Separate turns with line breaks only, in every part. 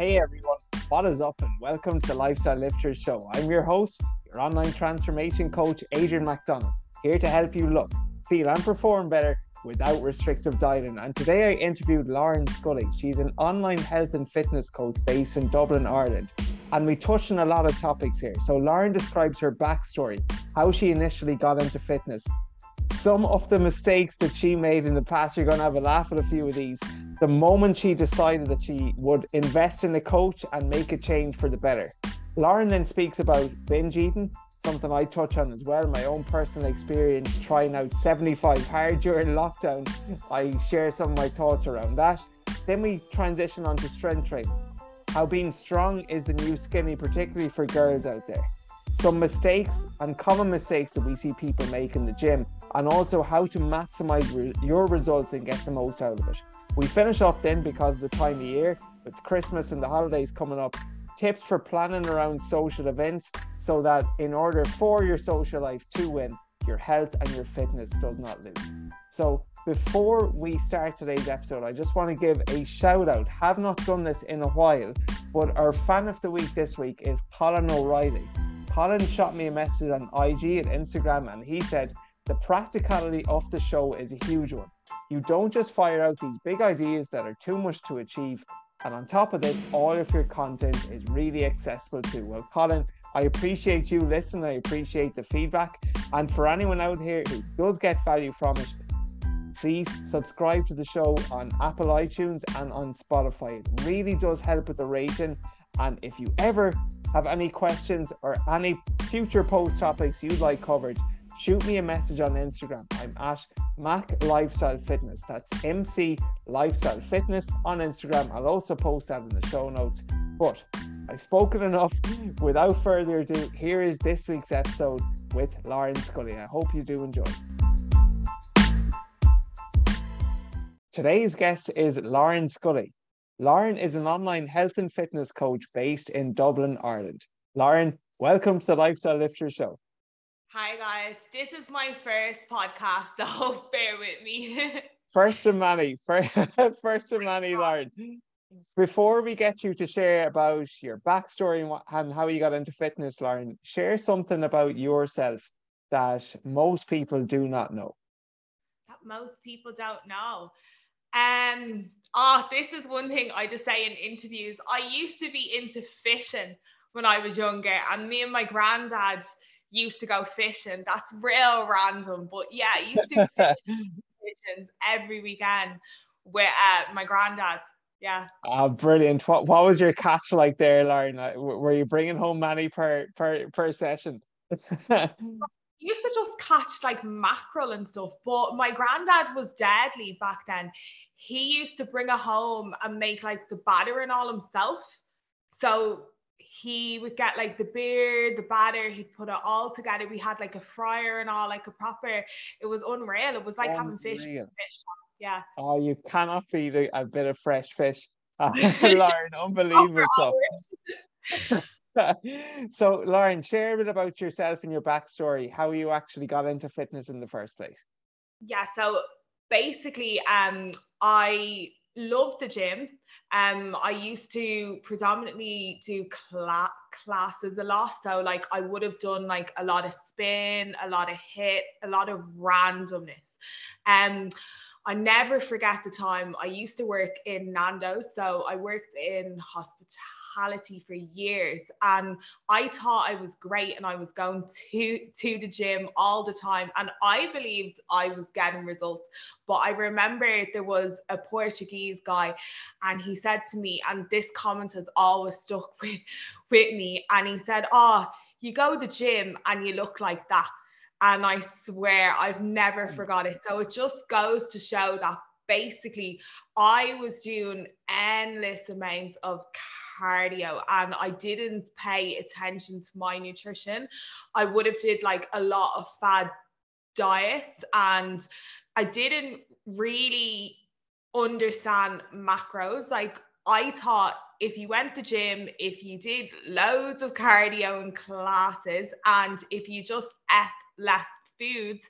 Hey everyone, what is up and welcome to the Lifestyle Lifters Show. I'm your host, your online transformation coach, Adrian McDonnell, here to help you look, feel, and perform better without restrictive dieting. And today I interviewed Lauren Scully. She's an online health and fitness coach based in Dublin, Ireland. And we touched on a lot of topics here. So Lauren describes her backstory, how she initially got into fitness, some of the mistakes that she made in the past. You're going to have a laugh at a few of these. The moment she decided that she would invest in a coach and make a change for the better. Lauren then speaks about binge eating, something I touch on as well. My own personal experience trying out 75 hard during lockdown. I share some of my thoughts around that. Then we transition on to strength training. How being strong is the new skinny, particularly for girls out there some mistakes and common mistakes that we see people make in the gym, and also how to maximize re- your results and get the most out of it. We finish off then because the time of year with Christmas and the holidays coming up. Tips for planning around social events so that in order for your social life to win, your health and your fitness does not lose. So, before we start today's episode, I just want to give a shout out. Have not done this in a while, but our fan of the week this week is Colin O'Reilly. Colin shot me a message on IG and Instagram, and he said, The practicality of the show is a huge one. You don't just fire out these big ideas that are too much to achieve. And on top of this, all of your content is really accessible too. Well, Colin, I appreciate you listening. I appreciate the feedback. And for anyone out here who does get value from it, please subscribe to the show on Apple iTunes and on Spotify. It really does help with the rating. And if you ever have any questions or any future post topics you'd like covered, shoot me a message on Instagram. I'm at Mac Lifestyle Fitness. That's MC Lifestyle Fitness on Instagram. I'll also post that in the show notes. But I've spoken enough. Without further ado, here is this week's episode with Lauren Scully. I hope you do enjoy. Today's guest is Lauren Scully. Lauren is an online health and fitness coach based in Dublin, Ireland. Lauren, welcome to the Lifestyle Lifter Show.
Hi, guys. This is my first podcast, so bear with me.
first of many, first, first of many, Lauren. Before we get you to share about your backstory and, what, and how you got into fitness, Lauren, share something about yourself that most people do not know.
That most people don't know. Um, oh, this is one thing I just say in interviews. I used to be into fishing when I was younger, and me and my granddad used to go fishing. That's real random, but yeah, I used to fish every weekend with uh, my granddad. Yeah.
Oh, brilliant! What what was your catch like there, Lauren? Were you bringing home many per per per session?
used to just catch like mackerel and stuff, but my granddad was deadly back then. He used to bring it home and make like the batter and all himself. So he would get like the beer, the batter, he'd put it all together. We had like a fryer and all, like a proper, it was unreal. It was like unreal. having fish. fish. Yeah.
Oh, you cannot beat a, a bit of fresh fish. Lauren, unbelievable. so, Lauren, share a bit about yourself and your backstory, how you actually got into fitness in the first place.
Yeah, so basically, um, I love the gym. Um, I used to predominantly do cla- classes a lot. So, like, I would have done like a lot of spin, a lot of HIIT, a lot of randomness. Um, I never forget the time I used to work in Nando's. So I worked in hospitality mentality for years. And I thought I was great and I was going to to the gym all the time. And I believed I was getting results. But I remember there was a Portuguese guy and he said to me and this comment has always stuck with with me. And he said oh you go to the gym and you look like that. And I swear I've never mm. forgot it. So it just goes to show that basically I was doing endless amounts of cardio and I didn't pay attention to my nutrition, I would have did like a lot of fad diets and I didn't really understand macros. Like I thought if you went to gym, if you did loads of cardio and classes, and if you just ate less foods,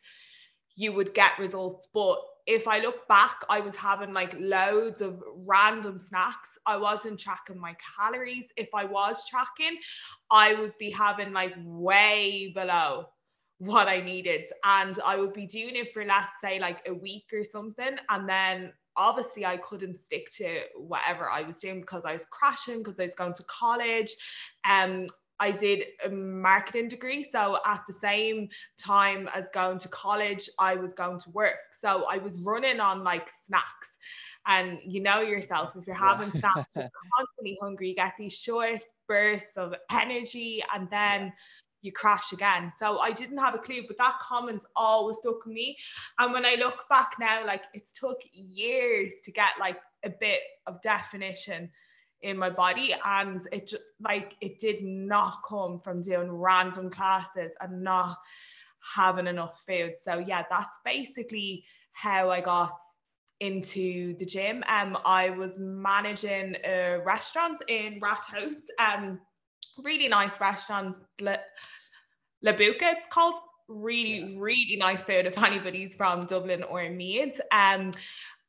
you would get results. But if I look back, I was having like loads of random snacks. I wasn't tracking my calories. If I was tracking, I would be having like way below what I needed. And I would be doing it for, let's say, like a week or something. And then obviously I couldn't stick to whatever I was doing because I was crashing, because I was going to college. Um, I did a marketing degree. So at the same time as going to college, I was going to work. So I was running on like snacks. And you know yourself, if you're having yeah. snacks, you're constantly hungry, you get these short bursts of energy and then you crash again. So I didn't have a clue, but that comment always stuck with me. And when I look back now, like it's took years to get like a bit of definition in my body and it just like it did not come from doing random classes and not having enough food. So yeah that's basically how i got into the gym. Um i was managing a restaurant in Ratoath um really nice restaurant Buca it's called. Really really nice food if anybody's from dublin or meath. Um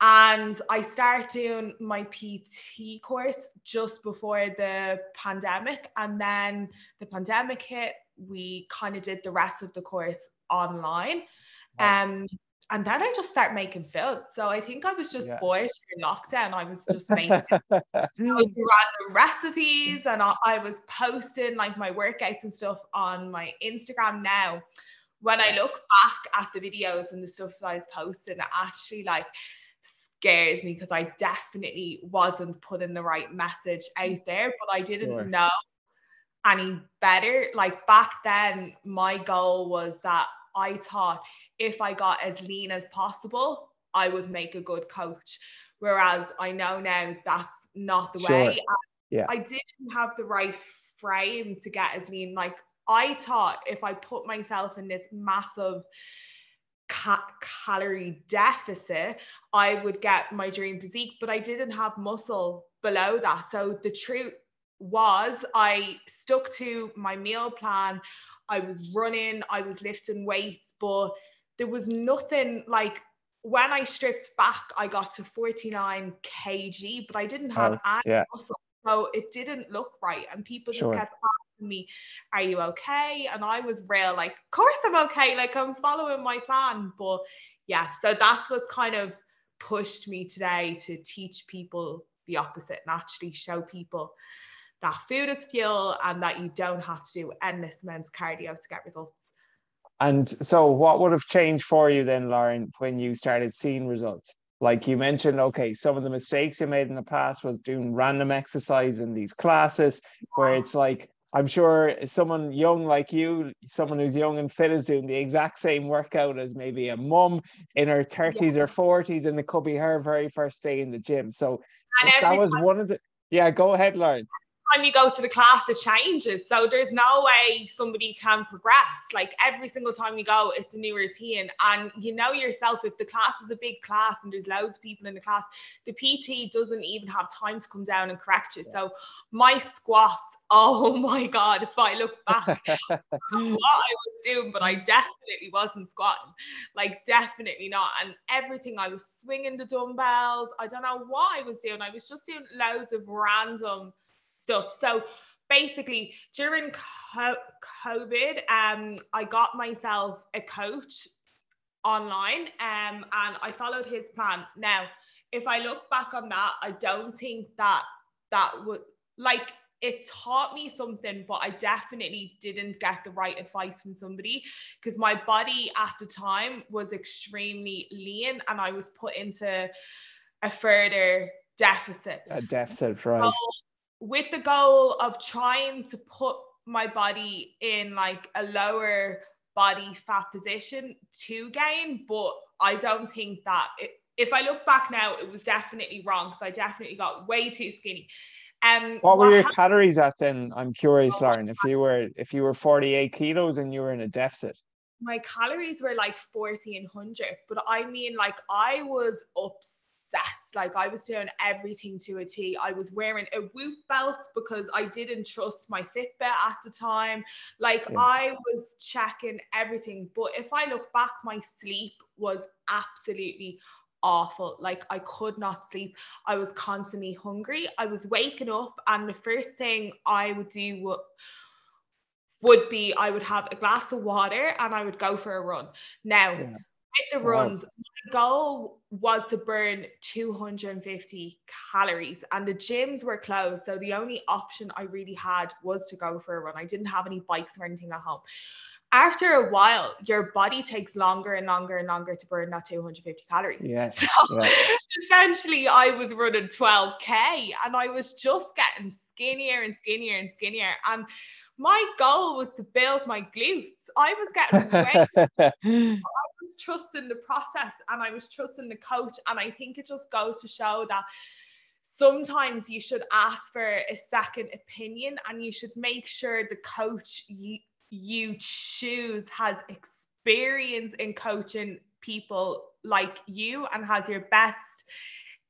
and I started doing my PT course just before the pandemic. And then the pandemic hit, we kind of did the rest of the course online. Wow. Um, and then I just started making films. So I think I was just yeah. bored in lockdown. I was just making random recipes and I, I was posting like my workouts and stuff on my Instagram now. When I look back at the videos and the stuff that I was posting, actually like scares me because I definitely wasn't putting the right message out there, but I didn't sure. know any better. Like back then, my goal was that I thought if I got as lean as possible, I would make a good coach. Whereas I know now that's not the sure. way.
yeah.
I didn't have the right frame to get as lean. Like I thought if I put myself in this massive ca- calorie deficit, I would get my dream physique, but I didn't have muscle below that. So the truth was, I stuck to my meal plan. I was running, I was lifting weights, but there was nothing like when I stripped back, I got to 49 kg, but I didn't have oh, any yeah. muscle. So it didn't look right. And people just sure. kept me, Are you okay? And I was real, like, Of course I'm okay. Like, I'm following my plan. But yeah, so that's what's kind of pushed me today to teach people the opposite and actually show people that food is fuel and that you don't have to do endless amounts of cardio to get results.
And so, what would have changed for you then, Lauren, when you started seeing results? Like you mentioned, okay, some of the mistakes you made in the past was doing random exercise in these classes where it's like, I'm sure someone young like you, someone who's young and fit is doing the exact same workout as maybe a mum in her 30s yeah. or 40s, and it could be her very first day in the gym. So that was one of the yeah, go ahead, Lauren
time you go to the class, it changes. So there's no way somebody can progress. Like every single time you go, it's a new routine. And you know yourself, if the class is a big class and there's loads of people in the class, the PT doesn't even have time to come down and correct you. So my squats, oh my God, if I look back what I was doing, but I definitely wasn't squatting. Like definitely not. And everything I was swinging the dumbbells. I don't know what I was doing. I was just doing loads of random stuff. So basically during COVID, um, I got myself a coach online um, and I followed his plan. Now, if I look back on that, I don't think that that would like it taught me something, but I definitely didn't get the right advice from somebody because my body at the time was extremely lean and I was put into a further deficit.
A deficit, right. So
with the goal of trying to put my body in like a lower body fat position to gain but i don't think that it, if i look back now it was definitely wrong because i definitely got way too skinny.
Um what were your calories at then? I'm curious oh, lauren if you were if you were 48 kilos and you were in a deficit.
My calories were like 40 and 100 but i mean like i was upset Like I was doing everything to a T. I was wearing a whoop belt because I didn't trust my Fitbit at the time. Like yeah. I was checking everything. But if I look back, my sleep was absolutely awful. Like I could not sleep. I was constantly hungry. I was waking up, and the first thing I would do would would be I would have a glass of water and I would go for a run. Now, yeah. with the runs, goal was to burn 250 calories, and the gyms were closed. So the only option I really had was to go for a run. I didn't have any bikes or anything at home after a while, your body takes longer and longer and longer to burn that 250 calories.
Yes.
So yeah. essentially, I was running 12K and I was just getting skinnier and skinnier and skinnier. And my goal was to build my glutes. I was getting. Trusting the process and I was trusting the coach. And I think it just goes to show that sometimes you should ask for a second opinion and you should make sure the coach you you choose has experience in coaching people like you and has your best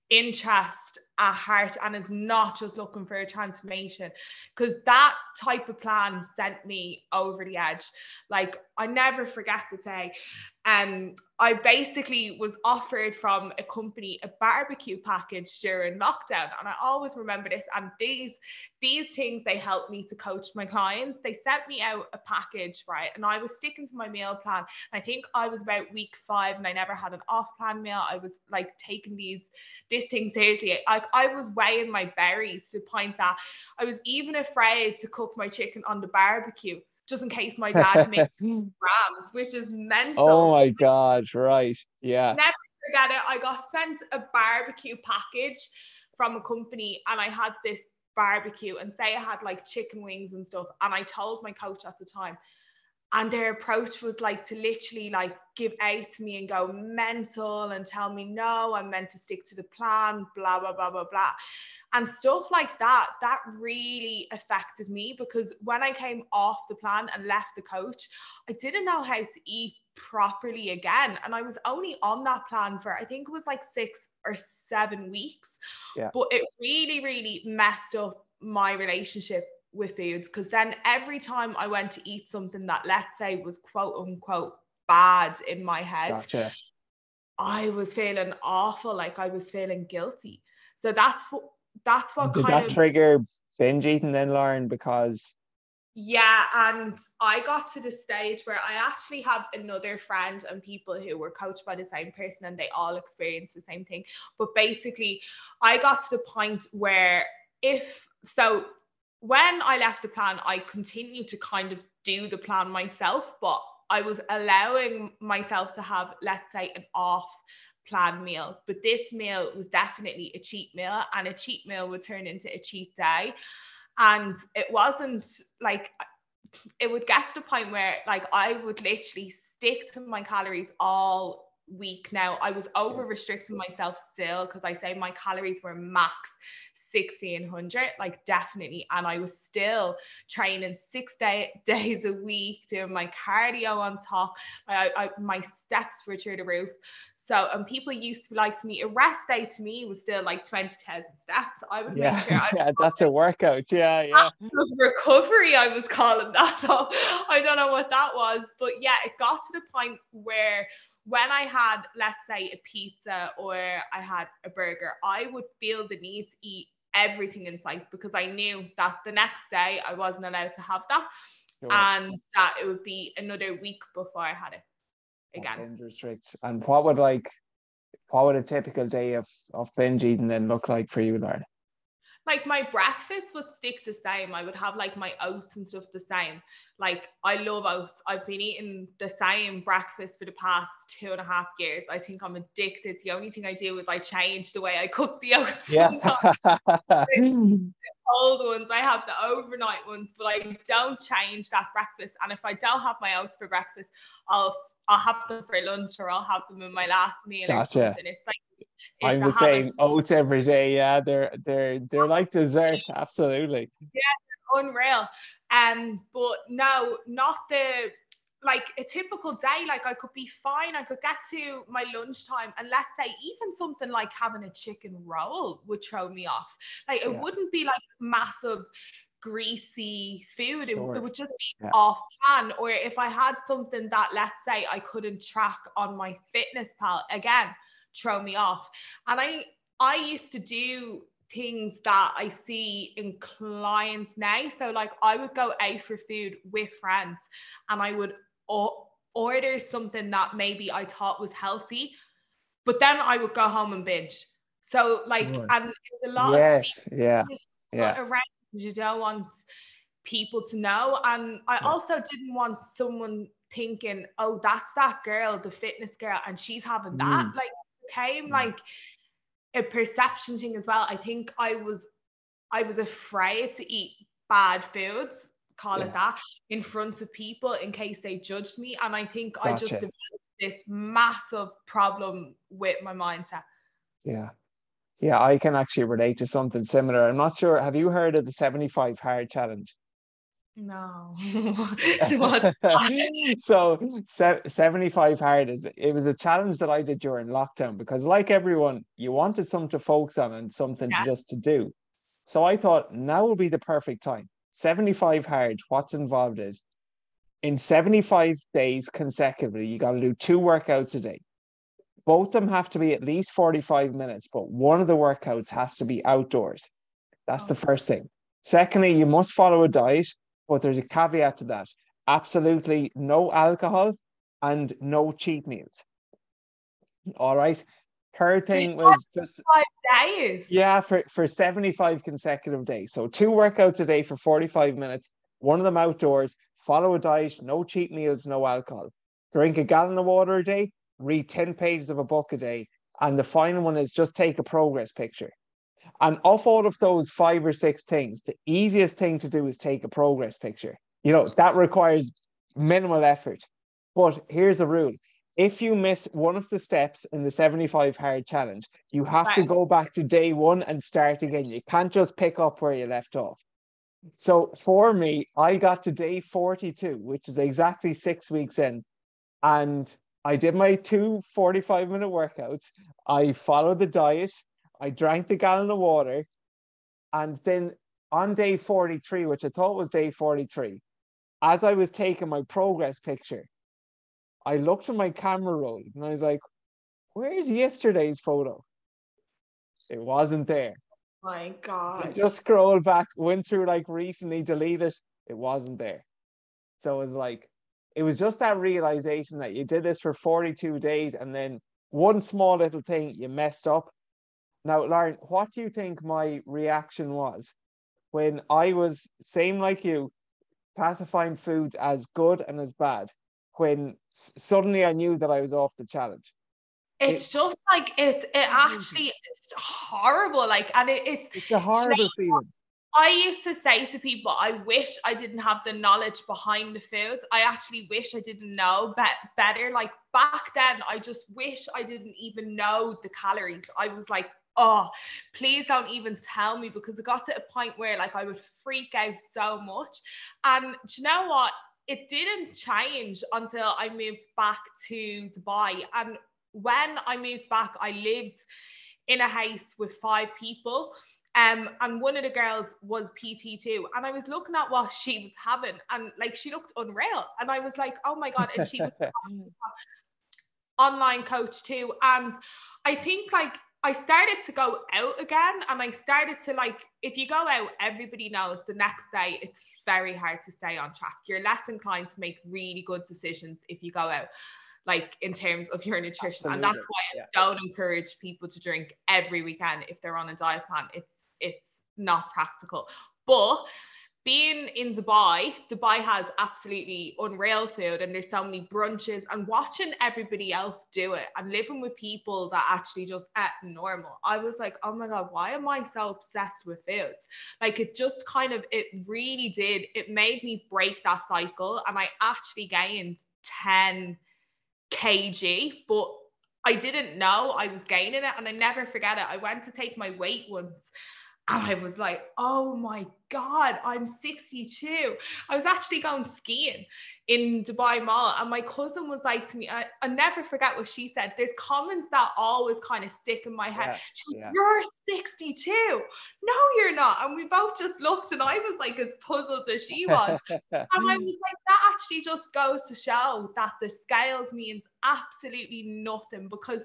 interest at heart and is not just looking for a transformation because that type of plan sent me over the edge like i never forget the day um I basically was offered from a company a barbecue package during lockdown. And I always remember this. And these these things they helped me to coach my clients. They sent me out a package, right? And I was sticking to my meal plan. I think I was about week five and I never had an off-plan meal. I was like taking these this thing seriously. Like I was weighing my berries to the point that I was even afraid to cook my chicken on the barbecue just in case my dad made grams, which is mental.
Oh my god, right. Yeah.
Never forget it. I got sent a barbecue package from a company and I had this barbecue and say I had like chicken wings and stuff. And I told my coach at the time, and their approach was like to literally like give out to me and go mental and tell me no i'm meant to stick to the plan blah blah blah blah blah. And stuff like that that really affected me because when i came off the plan and left the coach i didn't know how to eat properly again. And i was only on that plan for i think it was like six or seven weeks. Yeah. but it really really messed up my relationship with foods because then every time I went to eat something that let's say was quote unquote bad in my head,
gotcha.
I was feeling awful, like I was feeling guilty. So that's what that's what
Did
kind
that
of
trigger binge eating then, Lauren? Because
yeah, and I got to the stage where I actually have another friend and people who were coached by the same person and they all experienced the same thing. But basically, I got to the point where if so when I left the plan, I continued to kind of do the plan myself, but I was allowing myself to have, let's say, an off plan meal. But this meal was definitely a cheat meal, and a cheat meal would turn into a cheat day. And it wasn't like it would get to the point where like I would literally stick to my calories all week now. I was over restricting myself still because I say my calories were max 1600 like definitely and i was still training six day, days a week doing my cardio on top. I, I, my steps were through the roof. So and people used to be like to me a rest day to me was still like 20,000 steps. I would
yeah,
make sure
yeah that's a workout. Yeah yeah.
recovery i was calling that so i don't know what that was but yeah it got to the point where when I had, let's say, a pizza or I had a burger, I would feel the need to eat everything in sight because I knew that the next day I wasn't allowed to have that sure. and that it would be another week before I had it again.
Restrict. And what would like what would a typical day of, of binge eating then look like for you, Lauren?
Like my breakfast would stick the same. I would have like my oats and stuff the same. Like I love oats. I've been eating the same breakfast for the past two and a half years. I think I'm addicted. The only thing I do is I change the way I cook the oats.
Yeah.
old ones, I have the overnight ones, but I don't change that breakfast. And if I don't have my oats for breakfast, I'll I'll have them for lunch or I'll have them in my last meal gotcha. It's like
I'm the same. Oats every day. Yeah, they're they're they're like dessert. Absolutely.
Yeah, unreal. Um, but no, not the like a typical day. Like I could be fine. I could get to my lunchtime, and let's say even something like having a chicken roll would throw me off. Like it yeah. wouldn't be like massive greasy food. Sure. It, it, would just be yeah. off plan. Or if I had something that, let's say, I couldn't track on my fitness pal, again, throw me off. And I I used to do things that I see in clients now. So like I would go out for food with friends and I would order something that maybe I thought was healthy, but then I would go home and binge. So like and it's a lot
yes, of yeah, yeah.
around you don't want people to know. And I yeah. also didn't want someone thinking, oh, that's that girl, the fitness girl, and she's having that. Mm. Like came mm. like a perception thing as well. I think I was I was afraid to eat bad foods, call yeah. it that, in front of people in case they judged me. And I think gotcha. I just developed this massive problem with my mindset.
Yeah. Yeah, I can actually relate to something similar. I'm not sure. Have you heard of the 75 hard challenge?
No.
so 75 hard is it was a challenge that I did during lockdown because like everyone, you wanted something to focus on and something yeah. just to do. So I thought now will be the perfect time. 75 hard, what's involved is in 75 days consecutively, you got to do two workouts a day. Both of them have to be at least 45 minutes, but one of the workouts has to be outdoors. That's the oh. first thing. Secondly, you must follow a diet but there's a caveat to that. Absolutely no alcohol and no cheat meals. All right. Third thing was just
five days.
Yeah, for, for 75 consecutive days. So two workouts a day for 45 minutes, one of them outdoors, follow a diet, no cheat meals, no alcohol. Drink a gallon of water a day, read 10 pages of a book a day. And the final one is just take a progress picture. And off all of those five or six things, the easiest thing to do is take a progress picture. You know, that requires minimal effort. But here's the rule if you miss one of the steps in the 75 hard challenge, you have right. to go back to day one and start again. You can't just pick up where you left off. So for me, I got to day 42, which is exactly six weeks in, and I did my two 45 minute workouts. I followed the diet. I drank the gallon of water, and then on day 43, which I thought was day 43, as I was taking my progress picture, I looked at my camera roll and I was like, where's yesterday's photo? It wasn't there.
My God. I
just scrolled back, went through like recently, deleted. It wasn't there. So it was like, it was just that realization that you did this for 42 days and then one small little thing you messed up now, Lauren, what do you think my reaction was when I was same like you, classifying foods as good and as bad? When s- suddenly I knew that I was off the challenge.
It's it, just like it. It actually it's horrible. Like, and it, it's
it's a horrible feeling.
I used to say to people, I wish I didn't have the knowledge behind the foods. I actually wish I didn't know be- better. Like back then, I just wish I didn't even know the calories. I was like, oh, please don't even tell me because it got to a point where like I would freak out so much. And you know what? It didn't change until I moved back to Dubai. And when I moved back, I lived in a house with five people. Um, and one of the girls was PT2, and I was looking at what she was having, and like she looked unreal, and I was like, oh my god, and she was online coach too, and I think like I started to go out again and I started to like if you go out everybody knows the next day it's very hard to stay on track you're less inclined to make really good decisions if you go out like in terms of your nutrition Absolutely. and that's why I yeah. don't encourage people to drink every weekend if they're on a diet plan it's it's not practical but being in Dubai, Dubai has absolutely unreal food and there's so many brunches and watching everybody else do it and living with people that actually just at normal. I was like, oh my God, why am I so obsessed with foods? Like it just kind of, it really did. It made me break that cycle and I actually gained 10 kg, but I didn't know I was gaining it and I never forget it. I went to take my weight once and I was like, oh my God, I'm 62. I was actually going skiing in Dubai Mall, and my cousin was like to me, I, I never forget what she said. There's comments that always kind of stick in my head. Yeah, yeah. You're 62. No, you're not. And we both just looked, and I was like as puzzled as she was. and I was like, that actually just goes to show that the scales means absolutely nothing because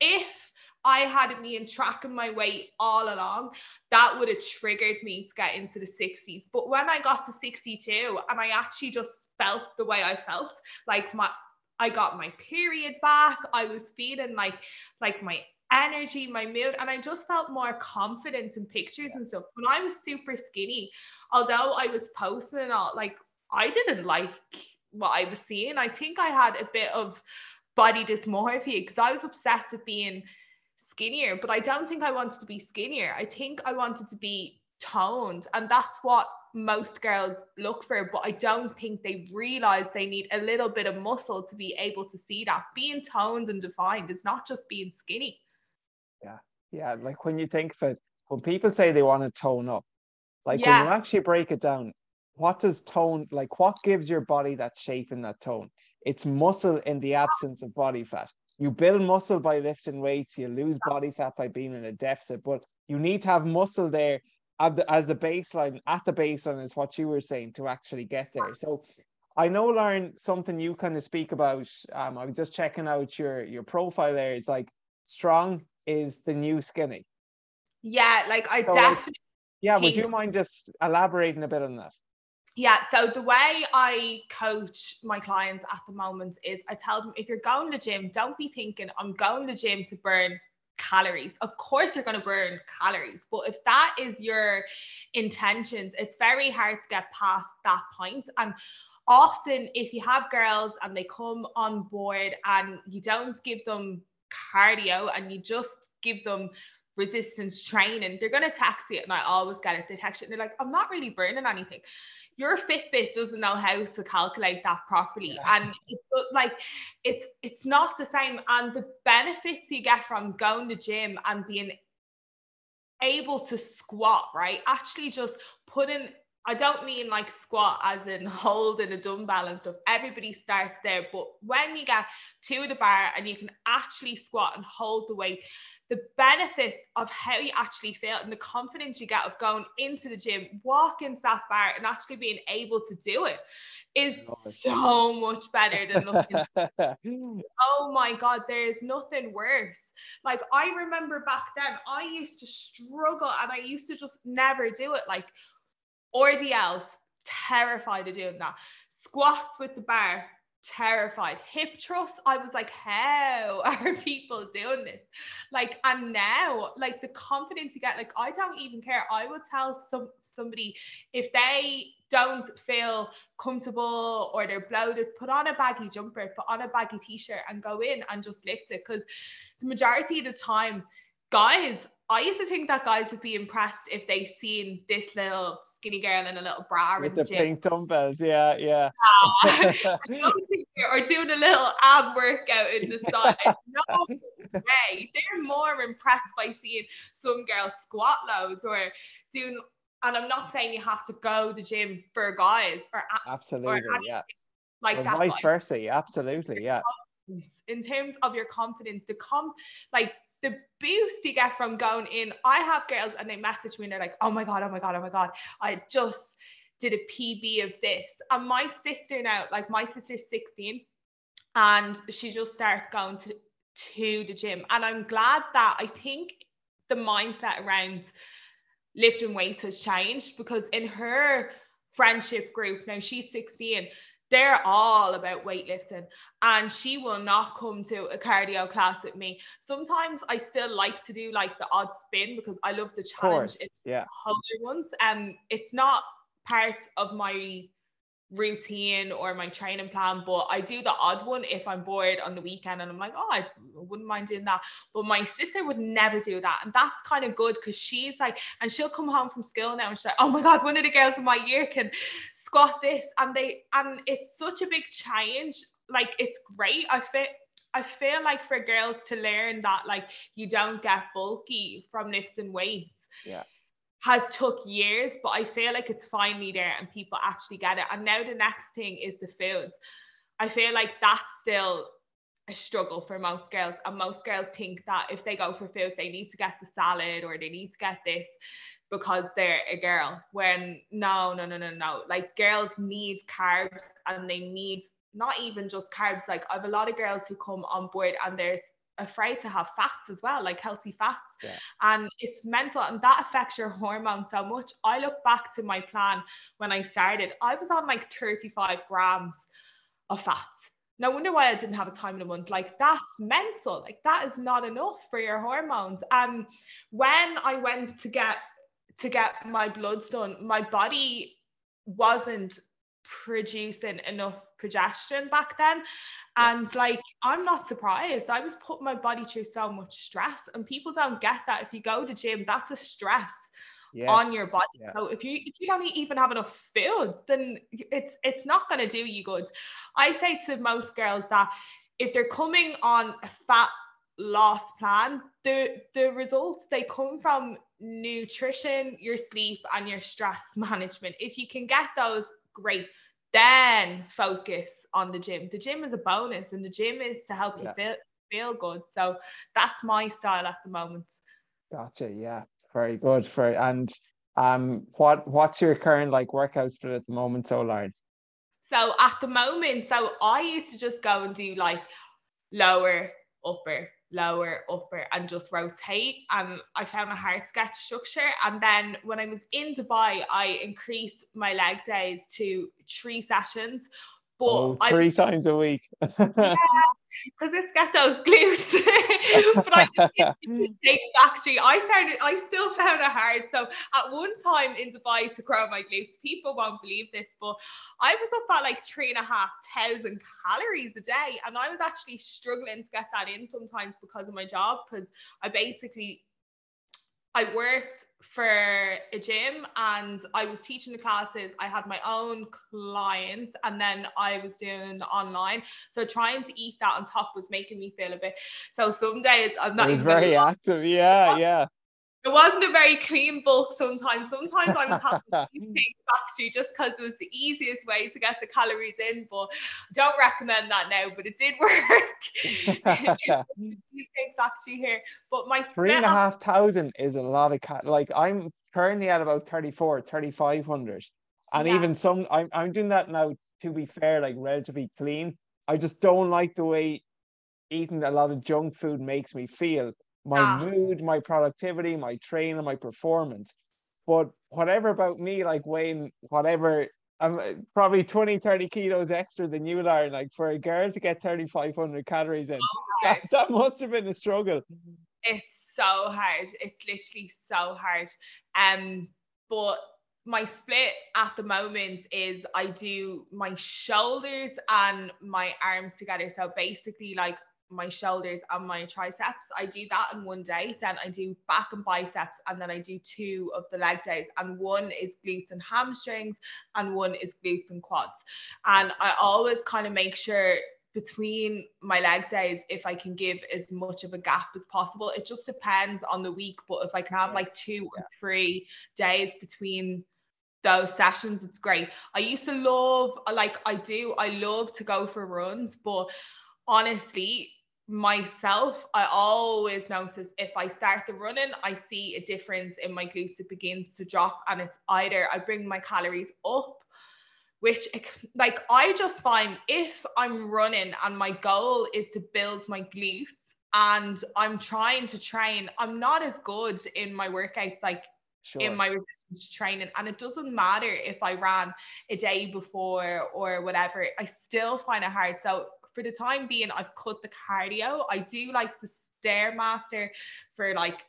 if I had been tracking my weight all along, that would have triggered me to get into the 60s. But when I got to 62 and I actually just felt the way I felt, like my I got my period back, I was feeling like like my energy, my mood, and I just felt more confident in pictures and stuff. When I was super skinny, although I was posting and all, like I didn't like what I was seeing. I think I had a bit of body dysmorphia because I was obsessed with being skinnier, but I don't think I wanted to be skinnier. I think I wanted to be toned, and that's what most girls look for. But I don't think they realize they need a little bit of muscle to be able to see that. Being toned and defined is not just being skinny.
Yeah, yeah. Like when you think of it, when people say they want to tone up, like yeah. when you actually break it down, what does tone like? What gives your body that shape and that tone? It's muscle in the absence of body fat you build muscle by lifting weights, you lose body fat by being in a deficit, but you need to have muscle there as the baseline. At the baseline is what you were saying to actually get there. So I know, Lauren, something you kind of speak about. Um, I was just checking out your your profile there. It's like strong is the new skinny.
Yeah, like I so definitely. Like,
yeah, would you mind just elaborating a bit on that?
Yeah, so the way I coach my clients at the moment is I tell them if you're going to gym, don't be thinking I'm going to gym to burn calories. Of course, you're going to burn calories, but if that is your intentions, it's very hard to get past that point. And often, if you have girls and they come on board and you don't give them cardio and you just give them resistance training, they're going to tax it. And I always get it and they're like, I'm not really burning anything your Fitbit doesn't know how to calculate that properly. Yeah. And it's like it's it's not the same. And the benefits you get from going to gym and being able to squat, right? Actually just putting I don't mean like squat as in holding a dumbbell and stuff. Everybody starts there, but when you get to the bar and you can actually squat and hold the weight, the benefits of how you actually feel and the confidence you get of going into the gym, walking into that bar and actually being able to do it is oh, so much better than nothing. oh my God, there is nothing worse. Like I remember back then, I used to struggle and I used to just never do it. Like RDLs, terrified of doing that. Squats with the bar, terrified. Hip thrust, I was like, how are people doing this? Like, and now, like the confidence you get, like, I don't even care. I would tell some somebody if they don't feel comfortable or they're bloated, put on a baggy jumper, put on a baggy t-shirt and go in and just lift it. Because the majority of the time, guys I used to think that guys would be impressed if they seen this little skinny girl in a little bra
with the, the pink dumbbells. Yeah, yeah.
or doing a little ab workout in the side. no way. They're more impressed by seeing some girls squat loads or doing. And I'm not saying you have to go to the gym for guys or
absolutely, or yeah.
Like
that. Vice versa, absolutely, yeah.
In terms of your confidence, the comp like the boost you get from going in. I have girls and they message me and they're like, oh my God, oh my God, oh my God. I just did a PB of this. And my sister now, like my sister's 16 and she just started going to, to the gym. And I'm glad that I think the mindset around lifting weights has changed because in her friendship group, now she's 16, they're all about weightlifting and she will not come to a cardio class with me sometimes i still like to do like the odd spin because i love the challenge
yeah
harder ones and um, it's not part of my routine or my training plan, but I do the odd one if I'm bored on the weekend and I'm like, oh, I wouldn't mind doing that. But my sister would never do that. And that's kind of good because she's like, and she'll come home from school now and she's like, oh my God, one of the girls in my year can squat this. And they, and it's such a big change. Like, it's great. I feel, I feel like for girls to learn that, like, you don't get bulky from lifting weights.
Yeah
has took years, but I feel like it's finally there and people actually get it. And now the next thing is the foods. I feel like that's still a struggle for most girls. And most girls think that if they go for food, they need to get the salad or they need to get this because they're a girl. When no, no, no, no, no. Like girls need carbs and they need not even just carbs. Like I have a lot of girls who come on board and they're afraid to have fats as well, like healthy fats.
Yeah.
And it's mental and that affects your hormones so much. I look back to my plan when I started, I was on like 35 grams of fats. No wonder why I didn't have a time in a month. Like that's mental. Like that is not enough for your hormones. And when I went to get to get my bloods done, my body wasn't producing enough progesterone back then. And like, I'm not surprised. I was putting my body through so much stress, and people don't get that. If you go to gym, that's a stress yes. on your body. Yeah. So if you if you don't even have enough food, then it's it's not going to do you good. I say to most girls that if they're coming on a fat loss plan, the the results they come from nutrition, your sleep, and your stress management. If you can get those, great. Then focus on the gym. The gym is a bonus, and the gym is to help you feel feel good. So that's my style at the moment.
Gotcha. Yeah, very good. For and um, what what's your current like workout split at the moment, so Lauren?
So at the moment, so I used to just go and do like lower, upper, lower, upper, and just rotate. And I found it hard get structure. And then when I was in Dubai, I increased my leg days to three sessions. But oh,
three I, times a week.
yeah, because it's got those glutes. but I actually, I found it, I still found it hard. So at one time in Dubai to grow my glutes, people won't believe this, but I was up at like three and a half thousand calories a day. And I was actually struggling to get that in sometimes because of my job, because I basically I worked for a gym and I was teaching the classes. I had my own clients and then I was doing online. So trying to eat that on top was making me feel a bit. So some days I'm not.
It was very active. Yeah, yeah
it wasn't a very clean bulk sometimes. Sometimes I was having things actually just because it was the easiest way to get the calories in. But I don't recommend that now, but it did work. actually here. But my
three and a half thousand is a lot of cat. Like I'm currently at about 34, 3500. And yeah. even some I'm I'm doing that now to be fair, like relatively clean. I just don't like the way eating a lot of junk food makes me feel my ah. mood, my productivity, my training, my performance. But whatever about me, like weighing whatever, I'm uh, probably 20, 30 kilos extra than you are. Like for a girl to get 3,500 calories in, that, that must have been a struggle.
It's so hard. It's literally so hard. Um, but my split at the moment is I do my shoulders and my arms together. So basically, like my shoulders and my triceps. I do that in one day. Then I do back and biceps, and then I do two of the leg days. And one is glutes and hamstrings, and one is glutes and quads. And I always kind of make sure between my leg days if I can give as much of a gap as possible. It just depends on the week, but if I can have like two or three days between those sessions, it's great. I used to love, like I do, I love to go for runs, but honestly, myself, I always notice if I start the running, I see a difference in my glutes. It begins to drop, and it's either I bring my calories up, which like I just find if I'm running and my goal is to build my glutes and I'm trying to train, I'm not as good in my workouts like Sure. in my resistance training. And it doesn't matter if I ran a day before or whatever, I still find it hard. So for the time being, I've cut the cardio. I do like the Stairmaster for like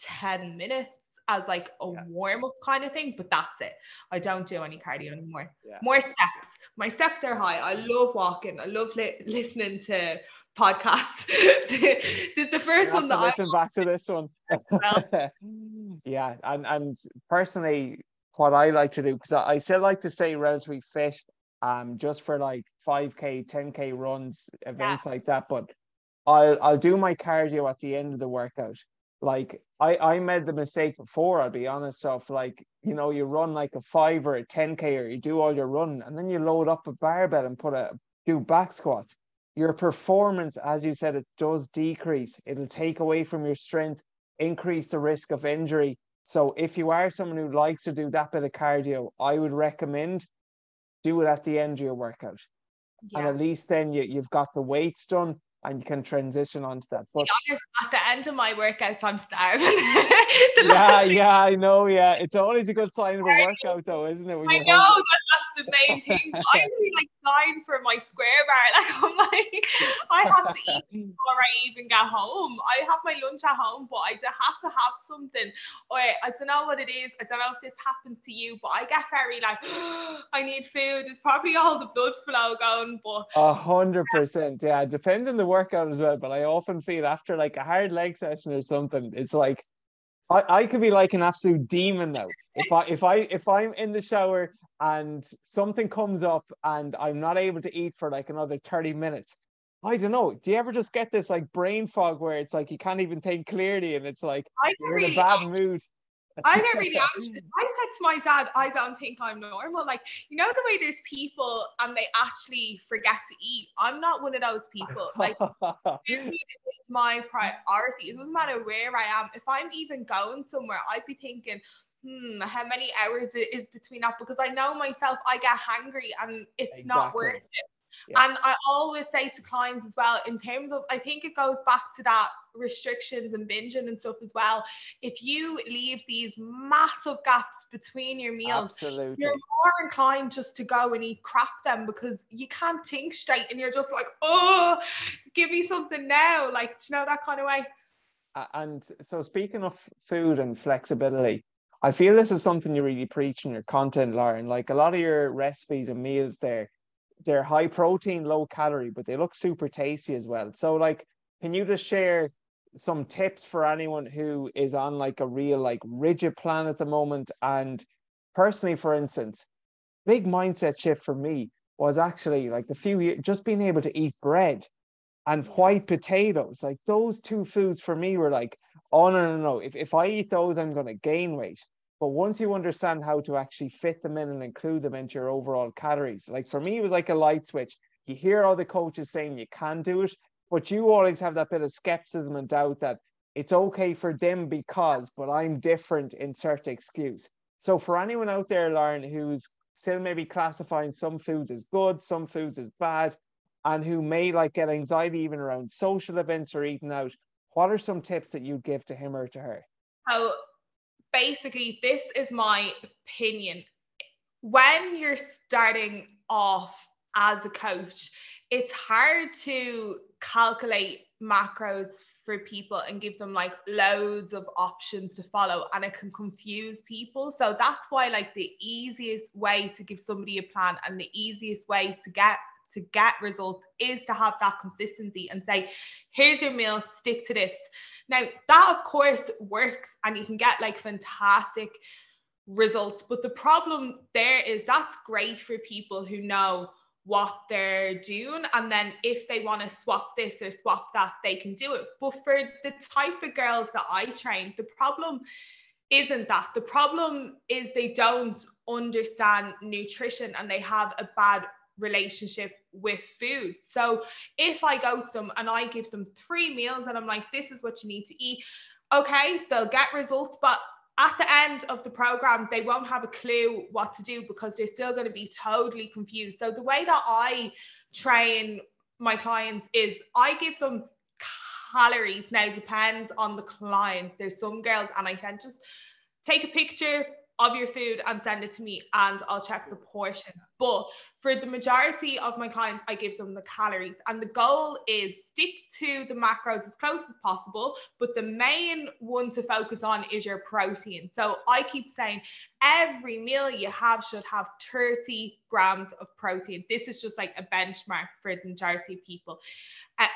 10 minutes as like a yeah. warm up kind of thing, but that's it. I don't do any cardio anymore. Yeah. More steps. My steps are high. I love walking. I love li- listening to podcasts. this is the first one that
I listen back to this one. yeah, and and personally, what I like to do because I, I still like to stay relatively fit um, just for like 5k, 10k runs, events yeah. like that. But I'll I'll do my cardio at the end of the workout. Like I I made the mistake before. I'll be honest. Of like you know you run like a five or a 10k or you do all your run and then you load up a barbell and put a do back squats. Your performance, as you said, it does decrease. It'll take away from your strength, increase the risk of injury. So if you are someone who likes to do that bit of cardio, I would recommend do it at the end of your workout. Yeah. And at least then you, you've got the weights done and you can transition onto that.
But honest, at the end of my workouts, I'm starving.
yeah, yeah, I know. Yeah, it's always a good sign of a workout, though, isn't it?
I know the main thing. I really like dying for my square bar. Like I'm like, I have to eat before I even get home. I have my lunch at home, but I have to have something. Or I don't know what it is. I don't know if this happens to you, but I get very like, oh, I need food. It's probably all the blood flow going, but
a hundred percent. Yeah, depends on the workout as well. But I often feel after like a hard leg session or something, it's like I, I could be like an absolute demon though. If I if I if I'm in the shower and something comes up and I'm not able to eat for like another 30 minutes, I don't know. Do you ever just get this like brain fog where it's like you can't even think clearly and it's like you're in a bad mood?
I get really anxious. I said to my dad, I don't think I'm normal. Like, you know, the way there's people and they actually forget to eat. I'm not one of those people. Like, food is my priority. It doesn't matter where I am. If I'm even going somewhere, I'd be thinking, hmm, how many hours it is between that? Because I know myself, I get hungry and it's exactly. not worth it. Yeah. And I always say to clients as well, in terms of, I think it goes back to that restrictions and binging and stuff as well. If you leave these massive gaps between your meals,
Absolutely.
you're more inclined just to go and eat crap then because you can't think straight and you're just like, oh, give me something now. Like, you know, that kind of way.
And so, speaking of food and flexibility, I feel this is something you really preach in your content, Lauren. Like a lot of your recipes and meals there, they're high protein, low calorie, but they look super tasty as well. So, like, can you just share some tips for anyone who is on like a real like rigid plan at the moment? And personally, for instance, big mindset shift for me was actually like a few years just being able to eat bread and white potatoes. Like those two foods for me were like, oh no, no, no. If if I eat those, I'm gonna gain weight. But once you understand how to actually fit them in and include them into your overall calories, like for me, it was like a light switch. You hear all the coaches saying you can do it, but you always have that bit of skepticism and doubt that it's okay for them because, but I'm different, insert excuse. So for anyone out there, Lauren, who's still maybe classifying some foods as good, some foods as bad, and who may like get anxiety even around social events or eating out, what are some tips that you'd give to him or to her?
Oh, basically, this is my opinion. When you're starting off as a coach, it's hard to calculate macros for people and give them like loads of options to follow and it can confuse people so that's why like the easiest way to give somebody a plan and the easiest way to get to get results is to have that consistency and say here's your meal stick to this now, that of course works and you can get like fantastic results. But the problem there is that's great for people who know what they're doing. And then if they want to swap this or swap that, they can do it. But for the type of girls that I train, the problem isn't that. The problem is they don't understand nutrition and they have a bad relationship with food. So if I go to them and I give them three meals and I'm like, this is what you need to eat, okay, they'll get results, but at the end of the program, they won't have a clue what to do because they're still going to be totally confused. So the way that I train my clients is I give them calories. Now depends on the client. There's some girls, and I said just take a picture, of your food and send it to me and I'll check the portions. But for the majority of my clients, I give them the calories. And the goal is stick to the macros as close as possible. But the main one to focus on is your protein. So I keep saying every meal you have should have 30 grams of protein. This is just like a benchmark for the majority of people. Uh,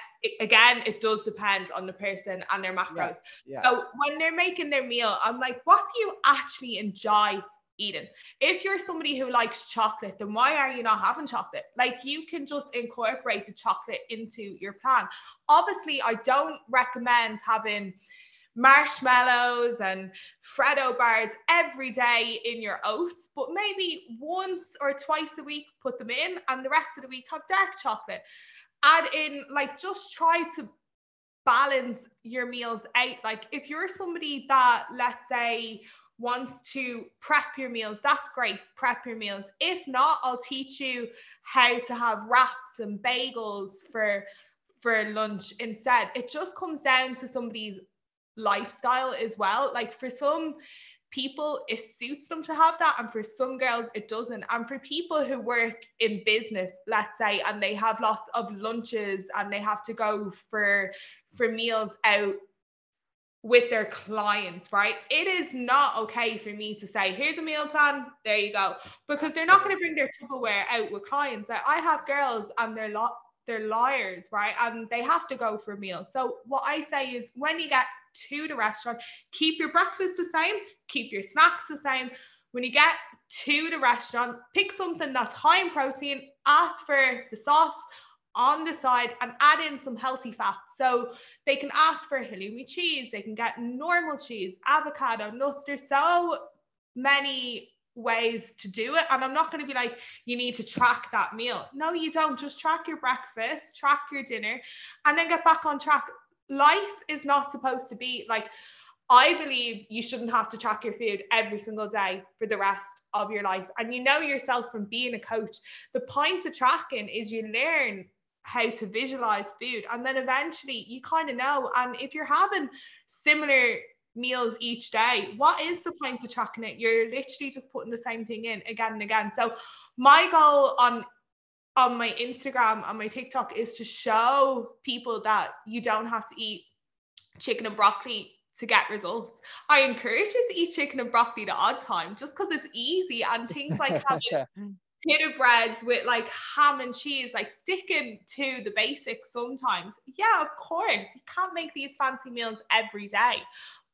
again, it does depend on the person and their macros. Yeah, yeah. So when they're making their meal, I'm like, what do you actually enjoy eating? If you're somebody who likes chocolate, then why are you not having chocolate? Like you can just incorporate the chocolate into your plan. Obviously, I don't recommend having marshmallows and Freddo bars every day in your oats, but maybe once or twice a week put them in, and the rest of the week have dark chocolate add in like just try to balance your meals out like if you're somebody that let's say wants to prep your meals that's great prep your meals if not i'll teach you how to have wraps and bagels for for lunch instead. It just comes down to somebody's lifestyle as well. Like for some people, it suits them to have that, and for some girls, it doesn't. And for people who work in business, let's say, and they have lots of lunches and they have to go for for meals out with their clients, right? It is not okay for me to say, here's a meal plan, there you go, because they're not going to bring their Tupperware out with clients. Like I have girls and they're lot they're liars, right? And they have to go for meals. So what I say is when you get to the restaurant, keep your breakfast the same, keep your snacks the same. When you get to the restaurant, pick something that's high in protein, ask for the sauce on the side and add in some healthy fats. So they can ask for halloumi cheese, they can get normal cheese, avocado, nuts. There's so many ways to do it. And I'm not going to be like, you need to track that meal. No, you don't. Just track your breakfast, track your dinner, and then get back on track. Life is not supposed to be like, I believe you shouldn't have to track your food every single day for the rest of your life. And you know yourself from being a coach. The point of tracking is you learn how to visualize food and then eventually you kind of know and if you're having similar meals each day what is the point of tracking it you're literally just putting the same thing in again and again so my goal on on my instagram and my tiktok is to show people that you don't have to eat chicken and broccoli to get results. I encourage you to eat chicken and broccoli the odd time just because it's easy and things like having pita breads with like ham and cheese, like sticking to the basics sometimes. Yeah, of course, you can't make these fancy meals every day.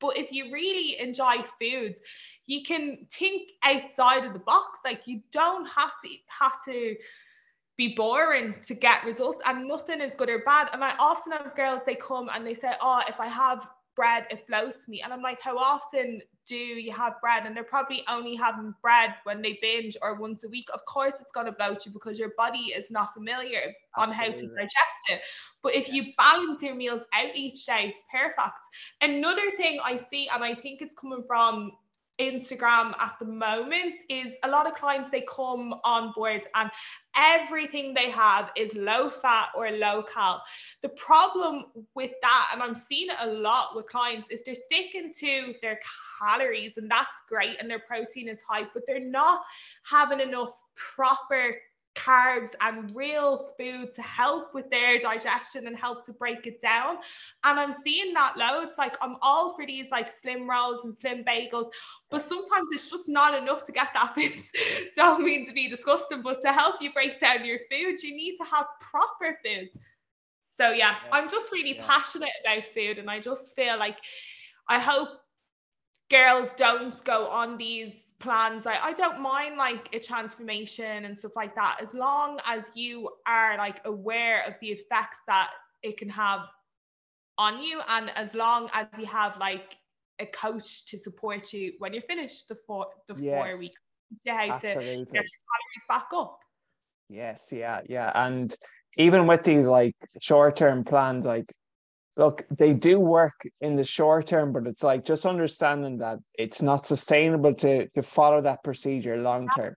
But if you really enjoy foods, you can think outside of the box. Like you don't have to have to be boring to get results and nothing is good or bad. And I often have girls, they come and they say, Oh, if I have bread, it bloats me. And I'm like, how often do you have bread? And they're probably only having bread when they binge or once a week. Of course, it's going to bloat you because your body is not familiar Absolutely. on how to digest it. But if yes. you balance your meals out each day, perfect. Another thing I see, and I think it's coming from Instagram at the moment is a lot of clients they come on board and everything they have is low fat or low cal. The problem with that, and I'm seeing it a lot with clients, is they're sticking to their calories and that's great and their protein is high, but they're not having enough proper carbs and real food to help with their digestion and help to break it down. And I'm seeing that loads. Like I'm all for these like slim rolls and slim bagels, but sometimes it's just not enough to get that food. Don't mean to be disgusting, but to help you break down your food, you need to have proper food. So yeah, yes. I'm just really yeah. passionate about food and I just feel like I hope girls don't go on these plans. Like i don't mind like a transformation and stuff like that as long as you are like aware of the effects that it can have on you and as long as you have like a coach to support you when you're finished the four the yes, four weeks to how to get your calories back up.
Yes yeah yeah and even with these like short-term plans like look, they do work in the short term, but it's like just understanding that it's not sustainable to to follow that procedure long term.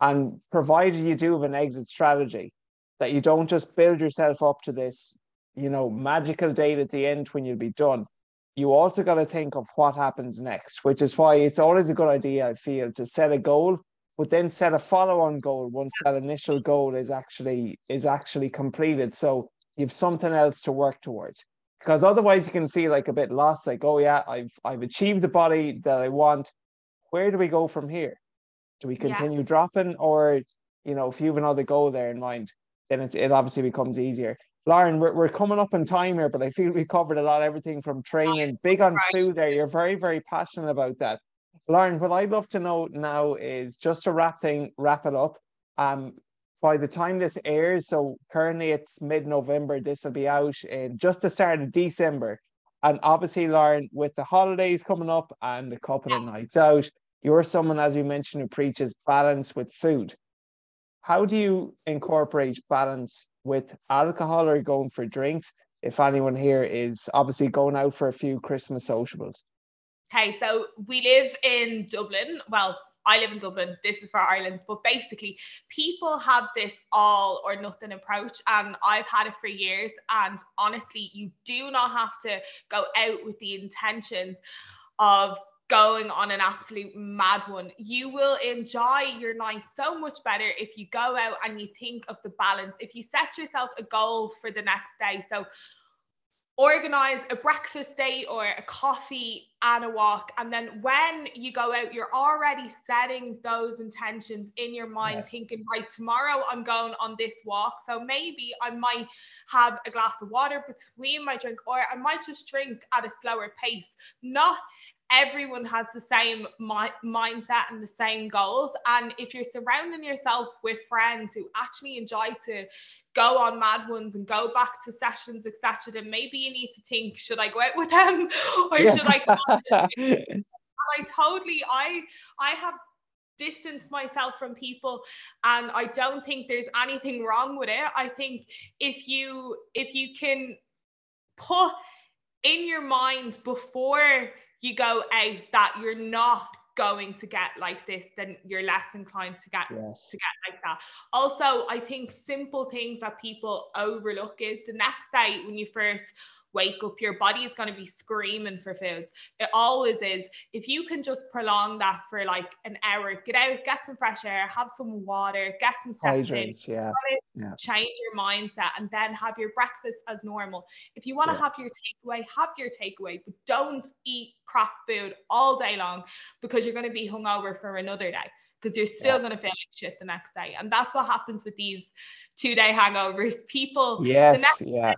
And provided you do have an exit strategy, that you don't just build yourself up to this, you know, magical date at the end when you'll be done. You also got to think of what happens next, which is why it's always a good idea, I feel, to set a goal, but then set a follow-on goal once that initial goal is actually is actually completed. So you've something else to work towards because otherwise you can feel like a bit lost like oh yeah i've i've achieved the body that i want. Where do we go from here? Do we continue yeah. dropping or you know if you have another goal there in mind then it, it obviously becomes easier. Lauren we're, we're coming up in time here but i feel we covered a lot everything from training big on food there. You're very very passionate about that. Lauren what i'd love to know now is just to wrap thing wrap it up um by the time this airs, so currently it's mid November, this will be out in just the start of December. And obviously, Lauren, with the holidays coming up and a couple of nights out, you're someone, as we mentioned, who preaches balance with food. How do you incorporate balance with alcohol or going for drinks? If anyone here is obviously going out for a few Christmas sociables.
Okay, so we live in Dublin. Well, I live in Dublin. This is for Ireland. But basically, people have this all or nothing approach, and I've had it for years. And honestly, you do not have to go out with the intentions of going on an absolute mad one. You will enjoy your night so much better if you go out and you think of the balance. If you set yourself a goal for the next day. So organize a breakfast date or a coffee and a walk and then when you go out you're already setting those intentions in your mind yes. thinking right tomorrow i'm going on this walk so maybe i might have a glass of water between my drink or i might just drink at a slower pace not everyone has the same mi- mindset and the same goals. And if you're surrounding yourself with friends who actually enjoy to go on mad ones and go back to sessions, etc., then maybe you need to think: should I go out with them or yeah. should I? I totally, I, I have distanced myself from people and i don't think there's anything wrong with it i think if you if you can put in your mind before you go out that you're not going to get like this, then you're less inclined to get yes. to get like that. Also, I think simple things that people overlook is the next day when you first wake up, your body is going to be screaming for foods. It always is. If you can just prolong that for like an hour, get out, get some fresh air, have some water, get some steps in,
yeah. yeah.
change your mindset, and then have your breakfast as normal. If you want to yeah. have your takeaway, have your takeaway, but don't eat crap food all day long because you're going to be hungover for another day because you're still yeah. going to feel like shit the next day. And that's what happens with these two day hangovers. People,
yes, yeah.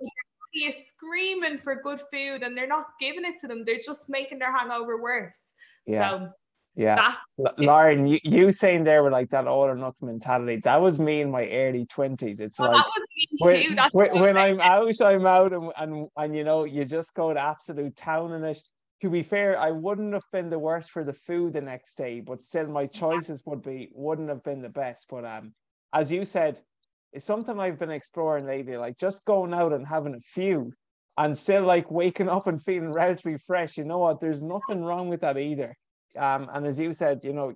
Day,
is screaming for good food and they're not giving it to them. They're just making their hangover worse.
Yeah. So yeah. Lauren, you, you saying there were like that all or nothing mentality. That was me in my early 20s. It's like when, when, when I'm out, I'm out and, and and you know, you just go to absolute town in it. To be fair, I wouldn't have been the worst for the food the next day, but still my choices would be wouldn't have been the best. But um as you said, is something I've been exploring lately, like just going out and having a few and still like waking up and feeling relatively fresh. You know what? There's nothing wrong with that either. Um, and as you said, you know,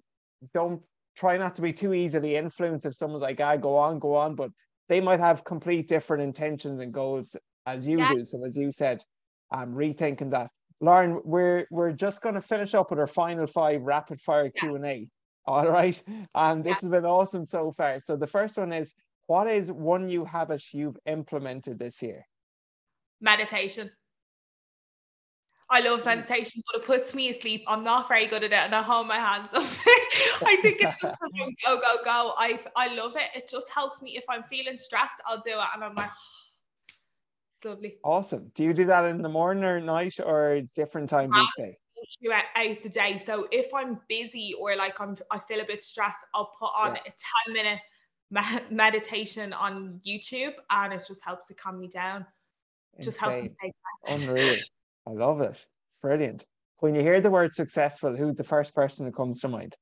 don't try not to be too easily influenced if someone's like, ah, go on, go on, but they might have complete different intentions and goals as you yeah. do. So as you said, I'm rethinking that. Lauren, we're we're just going to finish up with our final five rapid fire yeah. Q and A. All right, and this yeah. has been awesome so far. So the first one is, what is one new habit you've implemented this year?
Meditation. I love hmm. meditation, but it puts me asleep. I'm not very good at it, and I hold my hands up. I think it's just go, go, go. I I love it. It just helps me if I'm feeling stressed, I'll do it, and I'm like, it's lovely.
Awesome. Do you do that in the morning or night or different times each day?
Out, the day. So if I'm busy or like I'm, I feel a bit stressed, I'll put on yeah. a 10 minute meditation on YouTube and it just helps to calm me down. It just helps me stay
Unreal. I love it. Brilliant. When you hear the word successful, who's the first person that comes to mind?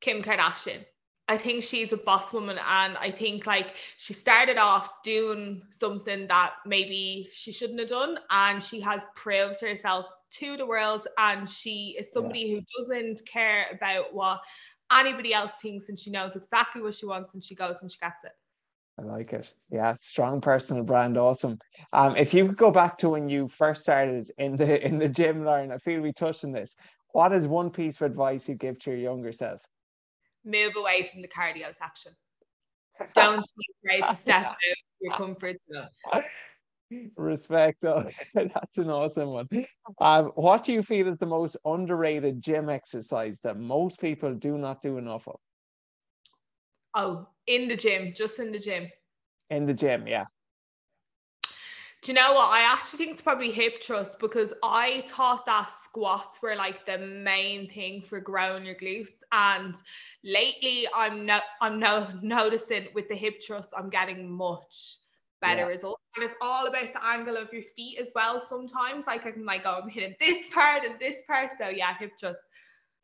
Kim Kardashian. I think she's a boss woman and I think like she started off doing something that maybe she shouldn't have done and she has proved herself to the world and she is somebody yeah. who doesn't care about what anybody else thinks and she knows exactly what she wants and she goes and she gets it.
I like it. Yeah, strong personal brand, awesome. Um, if you could go back to when you first started in the in the gym, Lauren, I feel we touched on this. What is one piece of advice you give to your younger self?
Move away from the cardio section. Don't be afraid to step out of your comfort zone.
Respect. Oh, that's an awesome one. Um, what do you feel is the most underrated gym exercise that most people do not do enough of?
Oh, in the gym, just in the gym.
In the gym, yeah.
Do you know what? I actually think it's probably hip thrust because I thought that squats were like the main thing for growing your glutes. And lately, I'm no, I'm no noticing with the hip thrust, I'm getting much better yeah. results. And it's all about the angle of your feet as well. Sometimes like I can like, oh, I'm hitting this part and this part. So yeah, hip thrust.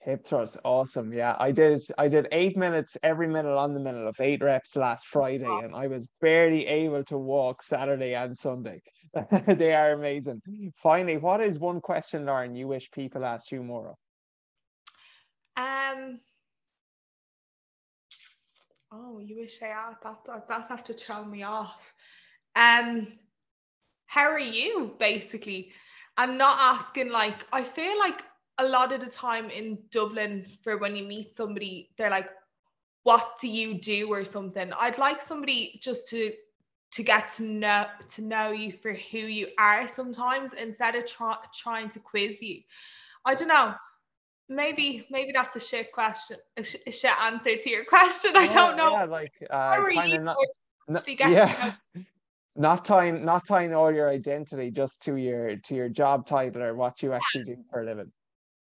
Hip thrust, awesome. Yeah, I did. I did eight minutes every minute on the minute of eight reps last Friday, oh. and I was barely able to walk Saturday and Sunday. they are amazing. Finally, what is one question, Lauren, you wish people asked you more of?
Um. Oh, you wish I had that. That that have to throw me off. Um. How are you? Basically, I'm not asking like I feel like a lot of the time in Dublin for when you meet somebody, they're like, "What do you do?" or something. I'd like somebody just to to get to know to know you for who you are sometimes instead of try, trying to quiz you. I don't know. Maybe maybe that's a shit question, a, sh- a shit answer to your question. I don't know.
Yeah, like uh, kind of not, not yeah. not tying not tying all your identity just to your to your job title or what you actually do for a living.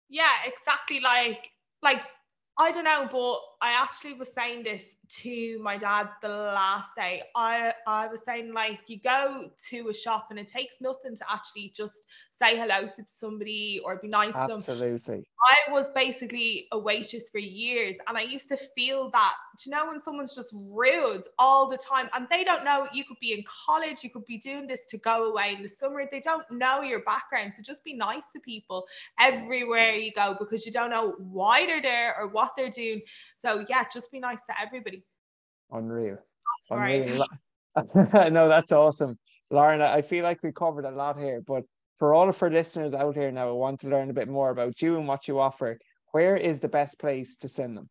Yeah, exactly. Like like I don't know, but I actually was saying this to my dad the last day. I I was saying like you go to a shop and it takes nothing to actually just say hello to somebody or be nice
Absolutely.
to them. Absolutely. I was basically a waitress for years and I used to feel that, you know, when someone's just rude all the time and they don't know you could be in college, you could be doing this to go away in the summer. They don't know your background. So just be nice to people everywhere you go because you don't know why they're there or what they're doing. So yeah, just be nice to everybody.
Unreal. Unreal. Right. no, that's awesome. Lauren, I feel like we covered a lot here, but for all of our listeners out here now, I want to learn a bit more about you and what you offer. Where is the best place to send them?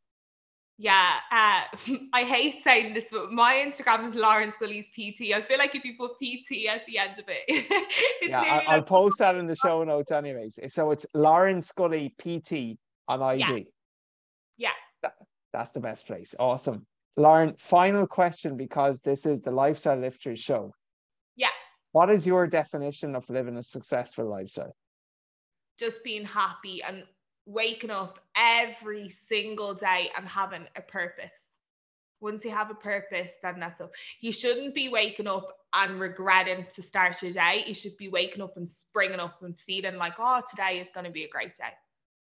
Yeah, uh, I hate saying this, but my Instagram is Lauren Scully's PT. I feel like if you put PT at the end of it,
yeah, I'll, I'll post that in the show notes, anyways. So it's Lauren Scully PT on IG.
Yeah, yeah.
That, that's the best place. Awesome, Lauren. Final question because this is the Lifestyle Lifters show. What is your definition of living a successful lifestyle?
Just being happy and waking up every single day and having a purpose. Once you have a purpose, then that's all. You shouldn't be waking up and regretting to start your day. You should be waking up and springing up and feeling like, oh, today is going to be a great day.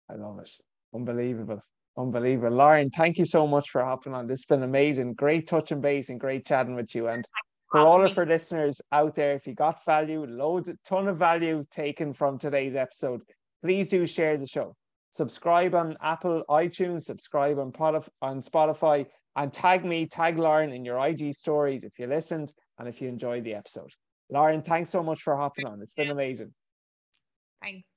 I love it. Unbelievable. Unbelievable. Lauren, thank you so much for hopping on. This has been amazing. Great touching base and great chatting with you. And for all of our listeners out there, if you got value, loads, a ton of value taken from today's episode, please do share the show. Subscribe on Apple iTunes, subscribe on, on Spotify, and tag me, tag Lauren in your IG stories if you listened and if you enjoyed the episode. Lauren, thanks so much for hopping on. It's been amazing.
Thanks.